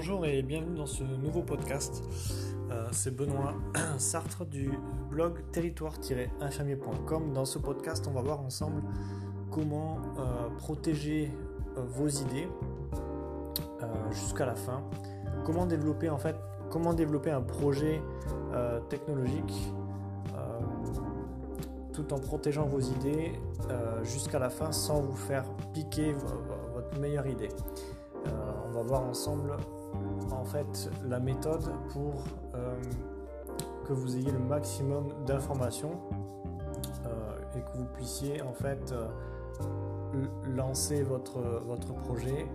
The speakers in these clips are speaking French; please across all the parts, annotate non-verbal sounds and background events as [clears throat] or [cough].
bonjour et bienvenue dans ce nouveau podcast. Euh, c'est Benoît [clears throat] Sartre du blog territoire-infirmier.com. Dans ce podcast, on va voir ensemble comment euh, protéger euh, vos idées jusqu'à la fin. Comment développer en fait, comment développer un projet technologique tout en protégeant vos idées jusqu'à la fin sans vous faire piquer votre meilleure idée. on va voir ensemble en fait la méthode pour euh, que vous ayez le maximum d'informations euh, et que vous puissiez en fait euh, lancer votre, votre projet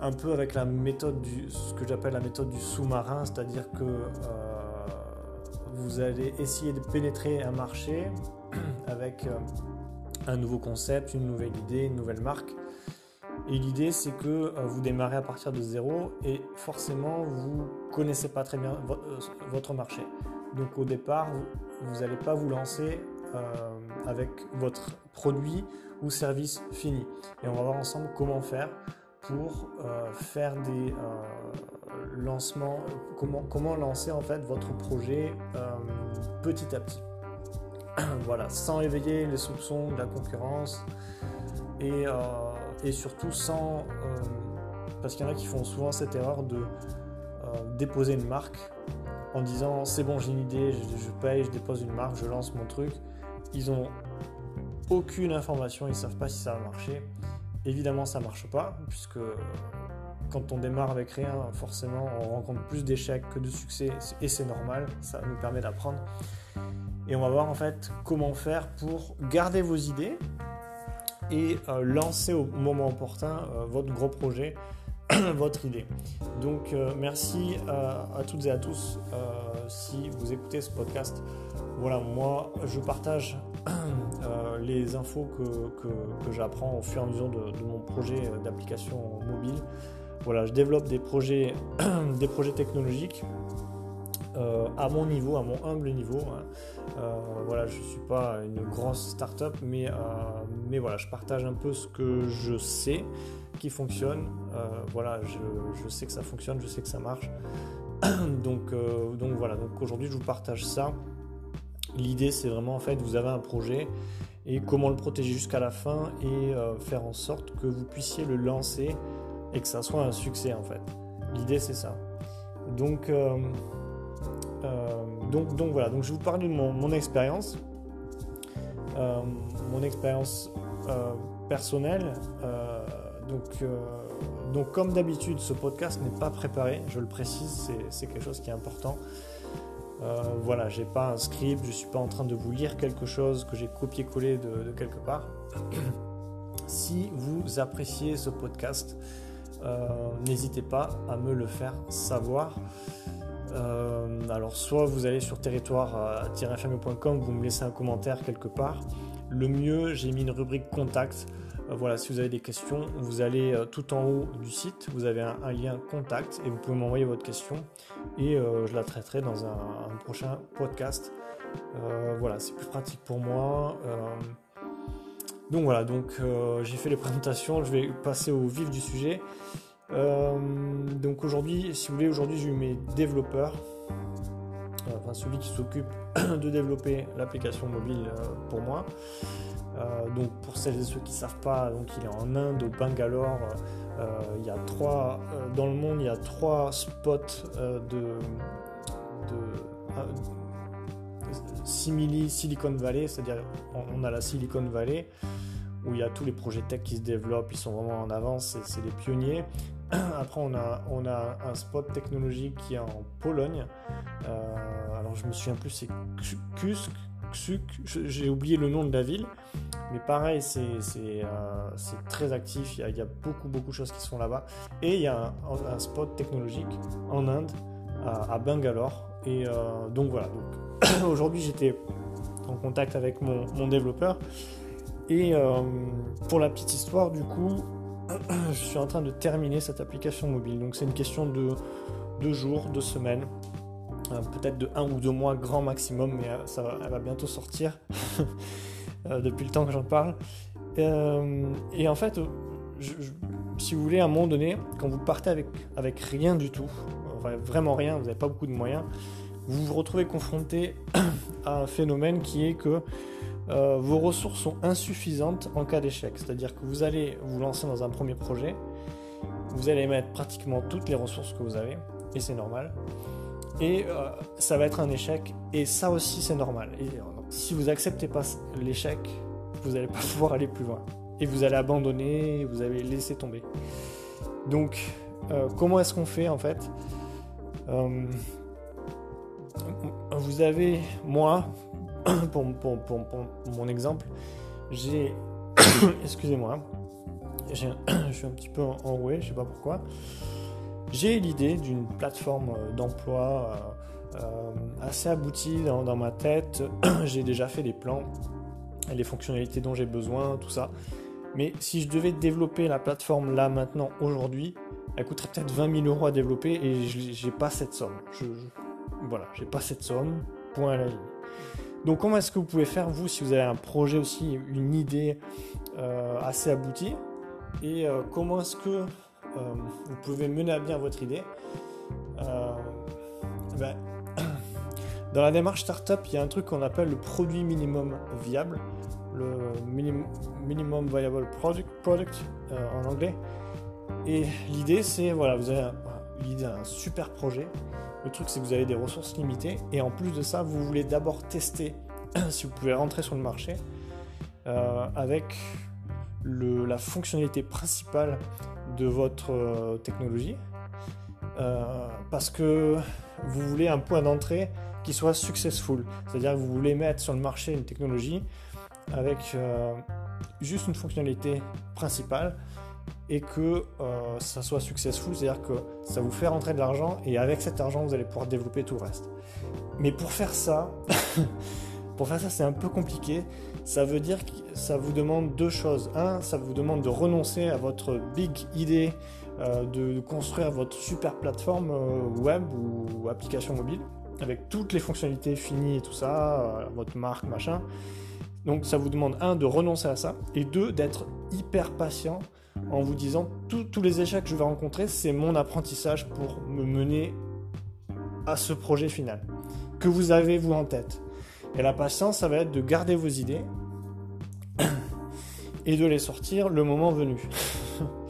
un peu avec la méthode du ce que j'appelle la méthode du sous-marin, c'est-à-dire que vous allez essayer de pénétrer un marché [clears throat] avec un nouveau concept, une nouvelle idée, une nouvelle marque et l'idée, c'est que euh, vous démarrez à partir de zéro et forcément, vous connaissez pas très bien euh, votre marché. Donc au départ, vous n'allez pas vous lancer euh, avec votre produit ou service fini. Et on va voir ensemble comment faire pour faire des lancements, comment, comment lancer en fait votre projet petit à petit. [clears throat] voilà, sans éveiller les soupçons de la concurrence et et surtout sans... Euh, parce qu'il y en a qui font souvent cette erreur de euh, déposer une marque en disant c'est bon j'ai une idée, je, paye, je dépose une marque, je lance mon truc. Ils ont aucune information, ils ne savent pas si ça va marcher. Évidemment ça ne marche pas puisque quand on démarre avec rien, forcément on rencontre plus d'échecs que de succès et c'est normal, ça nous permet d'apprendre. Et on va voir en fait comment faire pour garder vos idées, et euh, lancer au moment opportun euh, votre gros projet, [clears throat] votre idée. Donc euh, merci à toutes et à tous si vous écoutez ce podcast. Voilà, moi je partage [clears throat] les infos que, que, j'apprends au fur et à mesure de, mon projet d'application mobile. Voilà, je développe des projets, [clears throat] des projets technologiques euh, à mon niveau, à mon humble niveau. Hein. Euh, voilà, je ne suis pas une grosse start-up, mais, euh, mais voilà, je partage un peu ce que je sais qui fonctionne. voilà, je, sais que ça fonctionne, je sais que ça marche. [clears throat] donc, voilà, donc aujourd'hui je vous partage ça. L'idée c'est vraiment en fait, vous avez un projet et comment le protéger jusqu'à la fin et faire en sorte que vous puissiez le lancer et que ça soit un succès en fait. L'idée c'est ça. Donc donc, voilà, donc je vous parler de mon, expérience, euh, mon expérience euh, personnelle. donc, donc comme d'habitude, ce podcast n'est pas préparé, je le précise, c'est quelque chose qui est important. voilà, j'ai pas un script, je suis pas en train de vous lire quelque chose que j'ai copié-collé de, quelque part. [coughs] si vous appréciez ce podcast, n'hésitez pas à me le faire savoir. Euh, alors soit vous allez sur territoire-infirmier.com, vous me laissez un commentaire quelque part. Le mieux, j'ai mis une rubrique contact. Euh, voilà, si vous avez des questions, vous allez euh, tout en haut du site, vous avez un, lien contact et vous pouvez m'envoyer votre question et je la traiterai dans un, prochain podcast. voilà, c'est plus pratique pour moi. donc voilà, donc j'ai fait les présentations, je vais passer au vif du sujet. Euh, donc aujourd'hui, si vous voulez, aujourd'hui j'ai eu mes développeurs, euh, enfin celui qui s'occupe [clears throat] de développer l'application mobile euh, pour moi. donc pour celles et ceux qui ne savent pas, donc il est en Inde, au Bangalore. il y a trois dans le monde, il y a trois spots de, simili Silicon Valley, c'est-à-dire on a la Silicon Valley où il y a tous les projets tech qui se développent, ils sont vraiment en avance, c'est les pionniers. [clears throat] Après, on a, on a un spot technologique qui est en Pologne. Euh, alors, je me souviens plus, c'est Kusk, j'ai oublié le nom de la ville. Mais pareil, c'est euh, très actif, il y, a, beaucoup, beaucoup de choses qui sont là-bas. Et il y a un, spot technologique en Inde, à, Bangalore. Et euh, donc voilà, [clears throat] aujourd'hui j'étais en contact avec mon, mon développeur. Et pour la petite histoire, du coup, [clears throat] je suis en train de terminer cette application mobile. Donc c'est une question de deux jours, deux semaines, euh, peut-être de un ou deux mois grand maximum, mais euh, ça elle va bientôt sortir [laughs] euh, depuis le temps que j'en parle. et en fait, si vous voulez, à un moment donné, quand vous partez avec, avec rien du tout, vraiment rien, vous n'avez pas beaucoup de moyens, vous vous retrouvez confronté [clears throat] à un phénomène qui est que euh, vos ressources sont insuffisantes en cas d'échec. C'est-à-dire que vous allez vous lancer dans un premier projet, vous allez mettre pratiquement toutes les ressources que vous avez, et c'est normal. Et euh, ça va être un échec, et ça aussi c'est normal. Euh, si vous acceptez pas l'échec, vous n'allez pas [laughs] pouvoir aller plus loin. Et vous allez abandonner, vous allez laisser tomber. Donc, comment est-ce qu'on fait en fait? Vous avez, moi, [clears throat] pour, mon exemple, j'ai. [coughs] Excusez-moi. [coughs] Je suis un petit peu enroué, je sais pas pourquoi. J'ai l'idée d'une plateforme euh, d'emploi euh, euh, assez aboutie dans, dans ma tête. [coughs] j'ai déjà fait des plans, les fonctionnalités dont j'ai besoin, tout ça. Mais si je devais développer la plateforme là, maintenant, aujourd'hui, elle coûterait peut-être 20 000 euros à développer et j'ai pas cette somme. Je, je voilà, j'ai pas cette somme. Point à la ligne. Donc comment est-ce que vous pouvez faire, vous, si vous avez un projet aussi, une idée euh, assez aboutie, et euh, comment est-ce que euh, vous pouvez mener à bien votre idée? Ben, [coughs] Dans la démarche startup, il y a un truc qu'on appelle le produit minimum viable, le minimum viable product, product en anglais. Et l'idée, c'est, voilà, vous avez l'idée d'un super projet, le truc, c'est que vous avez des ressources limitées et en plus de ça, vous voulez d'abord tester [clears throat] si vous pouvez rentrer sur le marché euh, avec la fonctionnalité principale de votre euh, technologie euh, parce que vous voulez un point d'entrée qui soit successful. C'est-à-dire que vous voulez mettre sur le marché une technologie avec juste une fonctionnalité principale et que euh, ça soit successful, c'est-à-dire que ça vous fait rentrer de l'argent et avec cet argent vous allez pouvoir développer tout le reste. Mais pour faire ça, [laughs] pour faire ça c'est un peu compliqué. Ça veut dire que ça vous demande deux choses. Un, ça vous demande de renoncer à votre big idée euh, de construire votre super plateforme euh, web ou application mobile avec toutes les fonctionnalités finies et tout ça, votre marque, machin. Donc ça vous demande un de renoncer à ça et deux d'être hyper patient en vous disant tous les échecs que je vais rencontrer, c'est mon apprentissage pour me mener à ce projet final que vous avez vous en tête. Et la patience, ça va être de garder vos idées [coughs] et de les sortir le moment venu.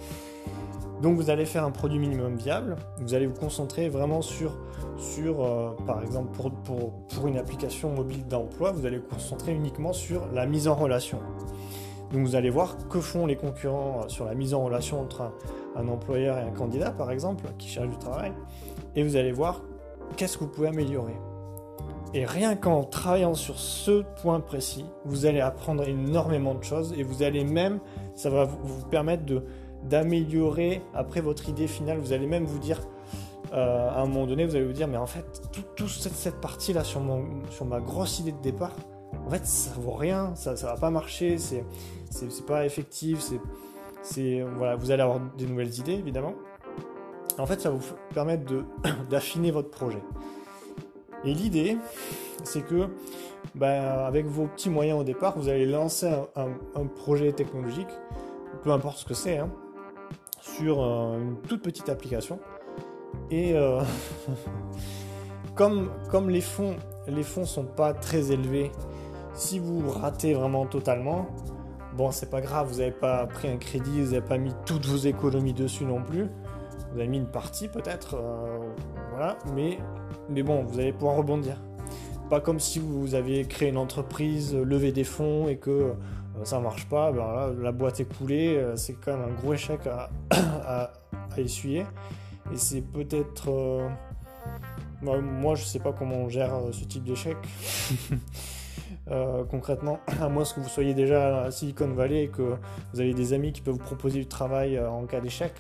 [laughs] Donc vous allez faire un produit minimum viable, vous allez vous concentrer vraiment sur, sur euh, par exemple pour, pour, pour une application mobile d'emploi, vous allez vous concentrer uniquement sur la mise en relation. Donc vous allez voir que font les concurrents sur la mise en relation entre un, employeur et un candidat, par exemple, qui cherche du travail, et vous allez voir qu'est-ce que vous pouvez améliorer. Et rien qu'en travaillant sur ce point précis, vous allez apprendre énormément de choses et vous allez même, ça va vous permettre de d'améliorer après votre idée finale. Vous allez même vous dire, euh, à un moment donné, vous allez vous dire, mais en fait, toute cette, cette partie-là sur, sur ma grosse idée de départ, en fait, ça vaut rien, ça, ça va pas marcher, c'est, c'est, pas effectif, c'est, c'est, voilà, vous allez avoir des nouvelles idées, évidemment. En fait, ça va vous permettre de, [coughs] d'affiner votre projet. Et l'idée, c'est que, bah, avec vos petits moyens au départ, vous allez lancer un, projet technologique, peu importe ce que c'est, hein, sur euh, une toute petite application. Et euh, [laughs] comme, comme les fonds, les fonds sont pas très élevés si vous ratez vraiment totalement, bon, c'est pas grave, vous n'avez pas pris un crédit, vous n'avez pas mis toutes vos économies dessus non plus. Vous avez mis une partie peut-être, euh, voilà, mais, mais bon, vous allez pouvoir rebondir. Pas comme si vous aviez créé une entreprise, levé des fonds et que euh, ça marche pas, ben la boîte est coulée, euh, c'est quand même un gros échec à, [coughs] à, essuyer. Et c'est peut-être. moi, je sais pas comment on gère ce type d'échec. [laughs] Euh, concrètement, [clears throat] à moins que vous soyez déjà à Silicon Valley et que vous avez des amis qui peuvent vous proposer du travail euh, en cas d'échec.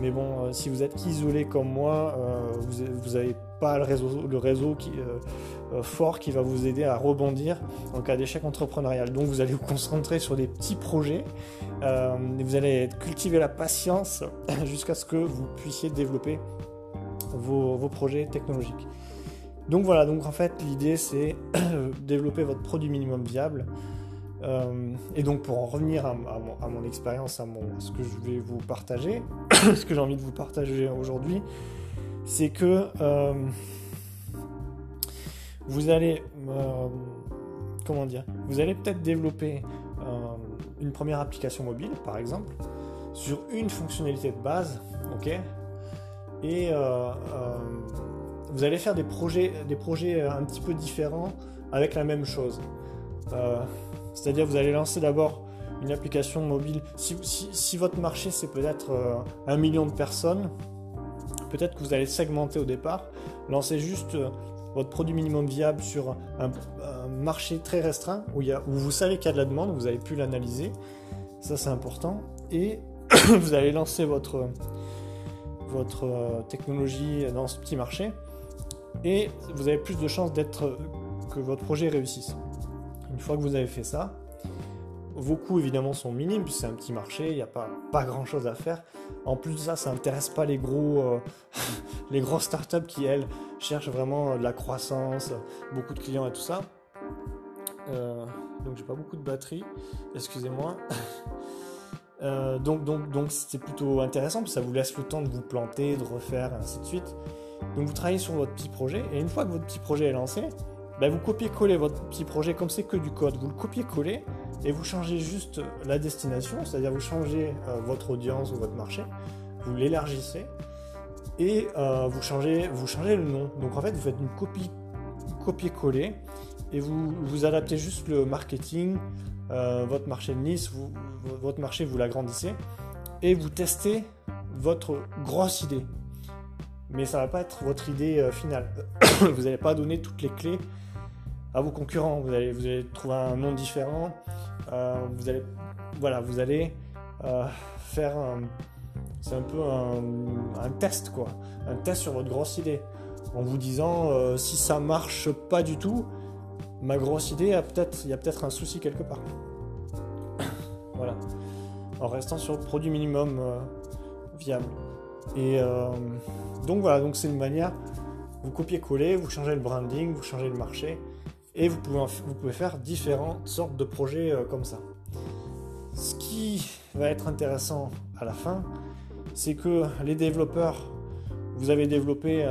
Mais bon, euh, si vous êtes isolé comme moi, vous n'avez pas le réseau, fort qui va vous aider à rebondir en cas d'échec entrepreneurial. Donc vous allez vous concentrer sur des petits projets, vous allez cultiver la patience [clears throat] jusqu'à ce que vous puissiez développer vos projets technologiques. Donc voilà, donc en fait l'idée c'est [clears throat] développer votre produit minimum viable. Et donc pour en revenir à, mon, expérience, à, ce que je vais vous partager, [clears throat] ce que j'ai envie de vous partager aujourd'hui, c'est que vous allez, comment dire, vous allez peut-être développer une première application mobile, par exemple, sur une fonctionnalité de base, ok? Et euh, euh, vous allez faire des projets, des projets un petit peu différents avec la même chose. Euh, c'est-à-dire vous allez lancer d'abord une application mobile. Si, votre marché c'est peut-être un million de personnes, peut-être que vous allez segmenter au départ, lancer juste votre produit minimum viable sur un, marché très restreint où, y où vous savez qu'il y a de la demande, vous avez pu l'analyser, ça c'est important, et [clears throat] vous allez lancer votre, votre euh, technologie dans ce petit marché et vous avez plus de chances d'être que votre projet réussisse. Une fois que vous avez fait ça, vos coûts évidemment sont minimes, puisque c'est un petit marché, il n'y a pas, pas grand chose à faire. En plus de ça, ça n'intéresse pas les gros, euh, [laughs] les grosses startups qui elles cherchent vraiment de la croissance, beaucoup de clients et tout ça. Euh, donc j'ai pas beaucoup de batterie, excusez-moi. [laughs] Euh, donc donc donc c'est plutôt intéressant, parce que ça vous laisse le temps de vous planter, de refaire, ainsi de suite. Donc vous travaillez sur votre petit projet, et une fois que votre petit projet est lancé, ben vous copiez-collez votre petit projet comme c'est que du code, vous le copiez-collez et vous changez juste la destination, c'est-à-dire vous changez euh, votre audience ou votre marché, vous l'élargissez et euh, vous, changez, le nom. Donc en fait vous faites une copie copier-coller et vous, adaptez juste le marketing, euh, votre marché de Nice, vous, votre marché, vous l'agrandissez et vous testez votre grosse idée. Mais ça va pas être votre idée euh, finale. [coughs] vous n'allez pas donner toutes les clés à vos concurrents. Vous allez, vous allez trouver un nom différent. Euh, vous allez, voilà, vous allez faire un, c'est un peu un, test quoi, un test sur votre grosse idée, en vous disant si ça marche pas du tout, ma grosse idée, il y a peut-être un souci quelque part. [coughs] voilà. En restant sur le produit minimum euh, viable. Et euh, donc voilà, donc c'est une manière, vous copiez-coller, vous changez le branding, vous changez le marché, et vous pouvez, faire différentes sortes de projets euh, comme ça. Ce qui va être intéressant à la fin, c'est que les développeurs, vous avez développé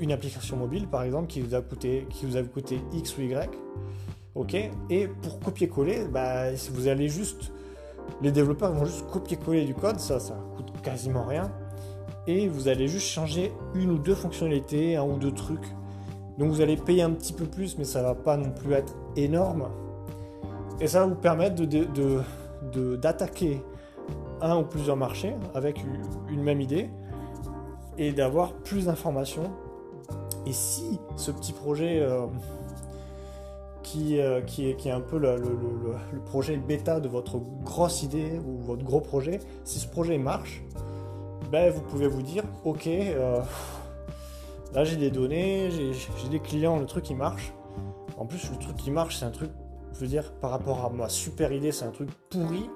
une application mobile par exemple qui vous a coûté, qui vous a coûté X ou Y. Ok Et pour copier-coller, bah, vous allez juste. Les développeurs vont juste copier-coller du code, ça, ça coûte quasiment rien. Et vous allez juste changer une ou deux fonctionnalités, un ou deux trucs. Donc vous allez payer un petit peu plus, mais ça va pas non plus être énorme. Et ça va vous permettre de, d'attaquer un ou plusieurs marchés avec une même idée et d'avoir plus d'informations et si ce petit projet euh, qui, euh, qui, est, qui, est, un peu le, projet bêta de votre grosse idée ou votre gros projet, si ce projet marche, ben, vous pouvez vous dire, ok, euh, là j'ai des données, j'ai des clients, le truc qui marche. En plus, le truc qui marche, c'est un truc, je veux dire, par rapport à ma super idée, c'est un truc pourri.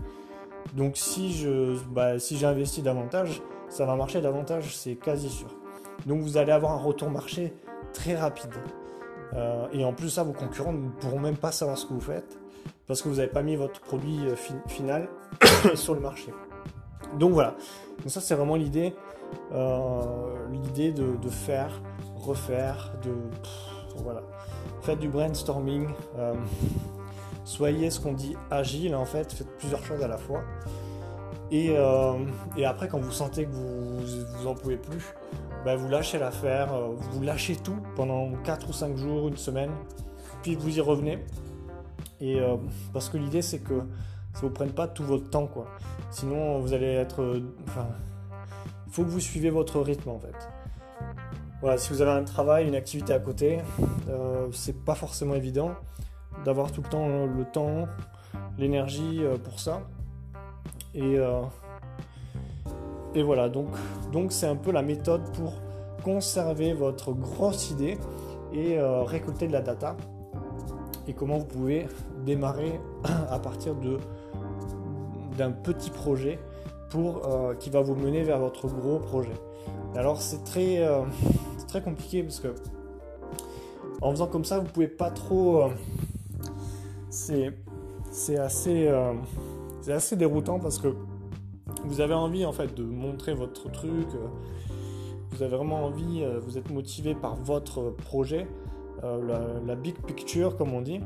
Donc si je, bah, si j'investis davantage, ça va marcher davantage, c'est quasi sûr. Donc vous allez avoir un retour marché très rapide. Euh, et en plus, ça, vos concurrents ne pourront même pas savoir ce que vous faites parce que vous n'avez pas mis votre produit euh, final [coughs] sur le marché. Donc voilà. Donc ça, c'est vraiment l'idée, euh, l'idée de, faire, refaire, de voilà. Faites du brainstorming. soyez ce qu'on dit agile en fait. Faites plusieurs choses à la fois. Et, et après, quand vous sentez que vous, vous en pouvez plus, bah, vous lâchez l'affaire, euh, vous lâchez tout pendant 4 ou 5 jours, une semaine, puis vous y revenez. Et euh, parce que l'idée c'est que ça vous prenne pas tout votre temps quoi. Sinon vous allez être. Euh, enfin, faut que vous suivez votre rythme en fait. Voilà, si vous avez un travail, une activité à côté, c'est pas forcément évident d'avoir tout le temps le temps, l'énergie pour ça. Et et voilà, donc donc c'est un peu la méthode pour conserver votre grosse idée et euh, récolter de la data. Et comment vous pouvez démarrer [clears throat] à partir de d'un petit projet pour euh, qui va vous mener vers votre gros projet. Alors c'est très euh, très compliqué parce que en faisant comme ça, vous pouvez pas trop c'est c'est assez, euh, c'est assez déroutant parce que vous avez envie en fait de montrer votre truc, euh, vous avez vraiment envie, euh, vous êtes motivé par votre projet, la, big picture comme on dit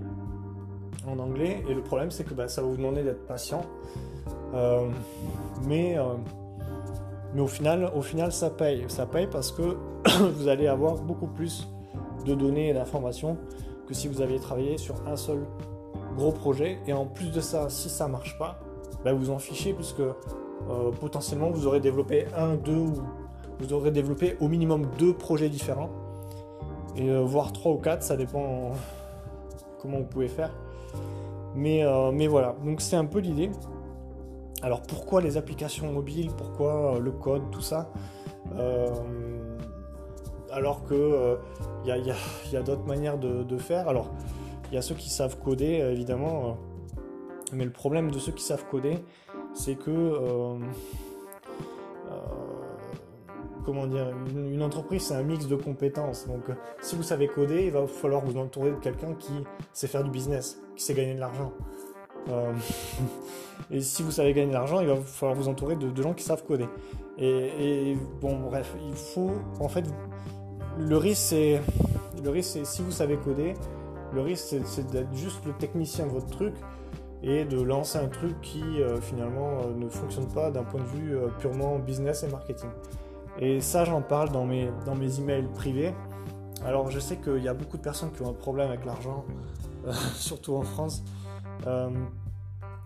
en anglais, et le problème c'est que bah, ça va vous demander d'être patient, mais mais au final, au final, ça paye. Ça paye parce que [coughs] vous allez avoir beaucoup plus de données et d'informations que si vous aviez travaillé sur un seul gros projet. Et en plus de ça, si ça marche pas, bah vous en fichez puisque euh, potentiellement vous aurez développé un, deux ou vous aurez développé au minimum deux projets différents. Et euh, voire trois ou quatre, ça dépend [laughs] comment vous pouvez faire. Mais, euh, mais voilà, donc c'est un peu l'idée. Alors pourquoi les applications mobiles, pourquoi le code, tout ça? Alors que il euh, y a, d'autres manières de, faire. Alors, il y a ceux qui savent coder, euh, évidemment, euh, mais le problème de ceux qui savent coder, c'est que comment dire, une, entreprise c'est un mix de compétences. Donc si vous savez coder, il va falloir vous entourer de quelqu'un qui sait faire du business, qui sait gagner de l'argent. [laughs] et si vous savez gagner de l'argent, il va falloir vous entourer de, gens qui savent coder. et, bon, bref, il faut en fait le risque, c'est, le risque, c'est si vous savez coder, le risque, c'est, d'être juste le technicien de votre truc et de lancer un truc qui euh, finalement euh, ne fonctionne pas d'un point de vue euh, purement business et marketing. Et ça, j'en parle dans mes, dans mes emails privés. Alors, je sais qu'il y a beaucoup de personnes qui ont un problème avec l'argent, [laughs] surtout en France.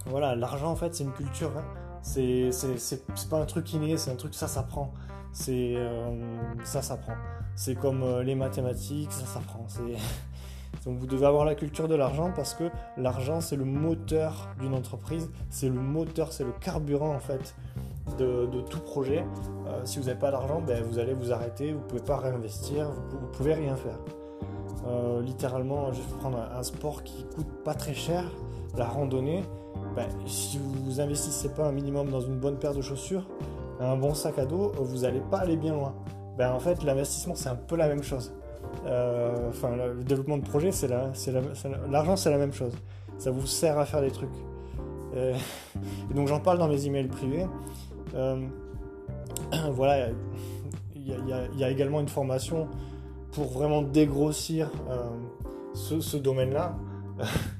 Voilà, l'argent, en fait, c'est une culture. Hein. C'est, c'est, pas un truc inné, c'est un truc, ça s'apprend. C'est, ça s'apprend. C'est comme euh, les mathématiques, ça s'apprend. [laughs] Donc vous devez avoir la culture de l'argent parce que l'argent c'est le moteur d'une entreprise, c'est le moteur, c'est le carburant en fait de, tout projet. Euh, si vous n'avez pas d'argent, ben, vous allez vous arrêter, vous ne pouvez pas réinvestir, vous ne pouvez rien faire. Euh, littéralement, je vais prendre un, sport qui coûte pas très cher, la randonnée. Ben, si vous investissez pas un minimum dans une bonne paire de chaussures, un bon sac à dos, vous n'allez pas aller bien loin. Ben, en fait, l'investissement, c'est un peu la même chose. Euh, enfin, le développement de projet, c'est l'argent, c'est la même chose. Ça vous sert à faire des trucs. Euh, et [laughs] donc, j'en parle dans mes emails privés. Euh, [clears throat] voilà, il y, a également une formation pour vraiment dégrossir ce, ce domaine-là. [laughs]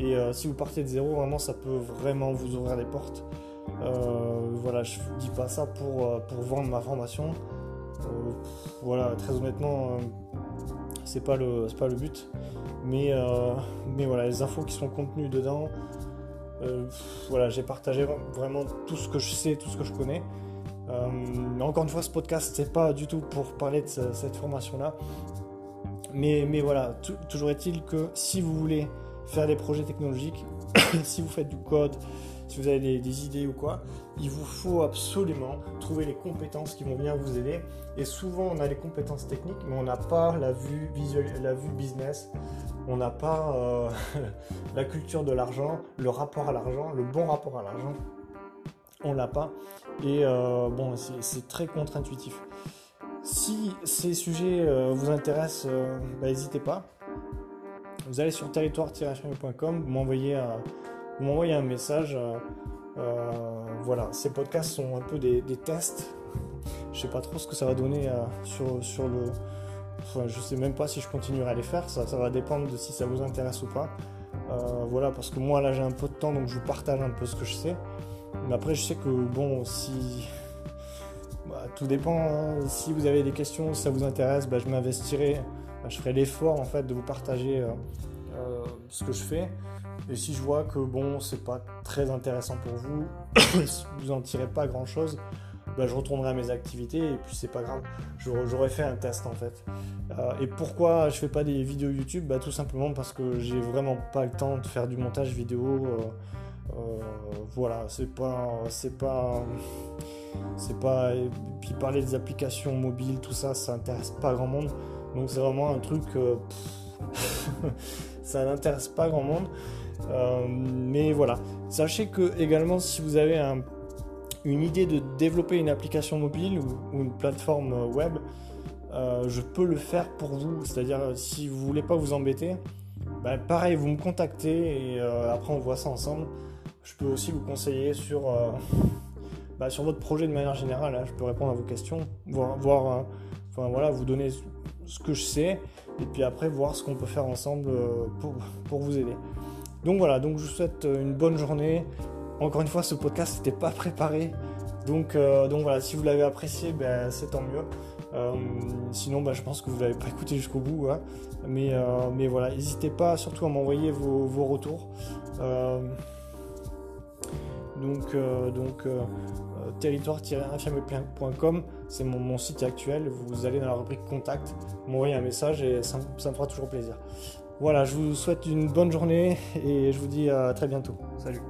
et si vous partez de zéro, vraiment, ça peut vraiment vous ouvrir des portes. voilà, je dis pas ça pour, pour vendre ma formation. Euh, voilà, très honnêtement, euh, c'est pas le pas le but. Mais euh, mais voilà, les infos qui sont contenues dedans, voilà, j'ai partagé vraiment tout ce que je sais, tout ce que je connais. encore une fois, ce podcast, c'est pas du tout pour parler de cette formation-là. Mais, mais voilà, toujours est-il que si vous voulez faire des projets technologiques, [coughs] si vous faites du code, si vous avez des, idées ou quoi, il vous faut absolument trouver les compétences qui vont venir vous aider. Et souvent, on a les compétences techniques, mais on n'a pas la vue visuelle, la vue business. On n'a pas euh, [laughs] la culture de l'argent, le rapport à l'argent, le bon rapport à l'argent. On l'a pas. Et euh, bon, c'est très contre-intuitif. Si ces sujets euh, vous intéressent, bah, n'hésitez pas. Vous allez sur territoire-chemin.com, vous m'envoyez un message. Euh, euh, voilà, ces podcasts sont un peu des, tests. Je sais pas trop ce que ça va donner euh, sur, le. Enfin, je sais même pas si je continuerai à les faire. Ça, ça va dépendre de si ça vous intéresse ou pas. voilà, parce que moi là j'ai un peu de temps donc je vous partage un peu ce que je sais. Mais après, je sais que bon, si. Bah, tout dépend. Hein. Si vous avez des questions, si ça vous intéresse, bah, je m'investirai. Je ferai l'effort en fait de vous partager ce que je fais. Et si je vois que bon, c'est pas très intéressant pour vous, [coughs] vous en tirez pas grand chose, bah, je retournerai à mes activités et puis c'est pas grave. J'aurais fait un test en fait. Euh, et pourquoi je fais pas des vidéos YouTube? Bah, Tout simplement parce que j'ai vraiment pas le temps de faire du montage vidéo. Euh, euh, voilà, c'est pas. C'est pas. C'est pas. Et puis parler des applications mobiles, tout ça, ça intéresse pas grand monde. Donc c'est vraiment un truc. [laughs] ça n'intéresse pas grand monde. Euh, mais voilà, sachez que également si vous avez une idée de développer une application mobile ou, une plateforme web, euh, je peux le faire pour vous. C'est-à-dire si vous voulez pas vous embêter, bah, pareil, vous me contactez et après on voit ça ensemble. Je peux aussi vous conseiller sur, [laughs] bah, sur votre projet de manière générale. Hein. je peux répondre à vos questions, voir, enfin, voilà, vous donner ce que je sais et puis après voir ce qu'on peut faire ensemble pour, pour vous aider. Donc voilà, donc je vous souhaite une bonne journée. Encore une fois, ce podcast n'était pas préparé. Donc, euh, donc voilà, si vous l'avez apprécié, ben, c'est tant mieux. Euh, sinon, ben, je pense que vous ne l'avez pas écouté jusqu'au bout. Hein. Mais, euh, mais voilà, n'hésitez pas surtout à m'envoyer vos, vos, retours. Donc, euh, donc euh, euh, territoire-infirmier.com, c'est mon, site actuel. Vous allez dans la rubrique contact, m'envoyez un message et ça me fera toujours plaisir. Voilà, je vous souhaite une bonne journée et je vous dis à très bientôt. Salut.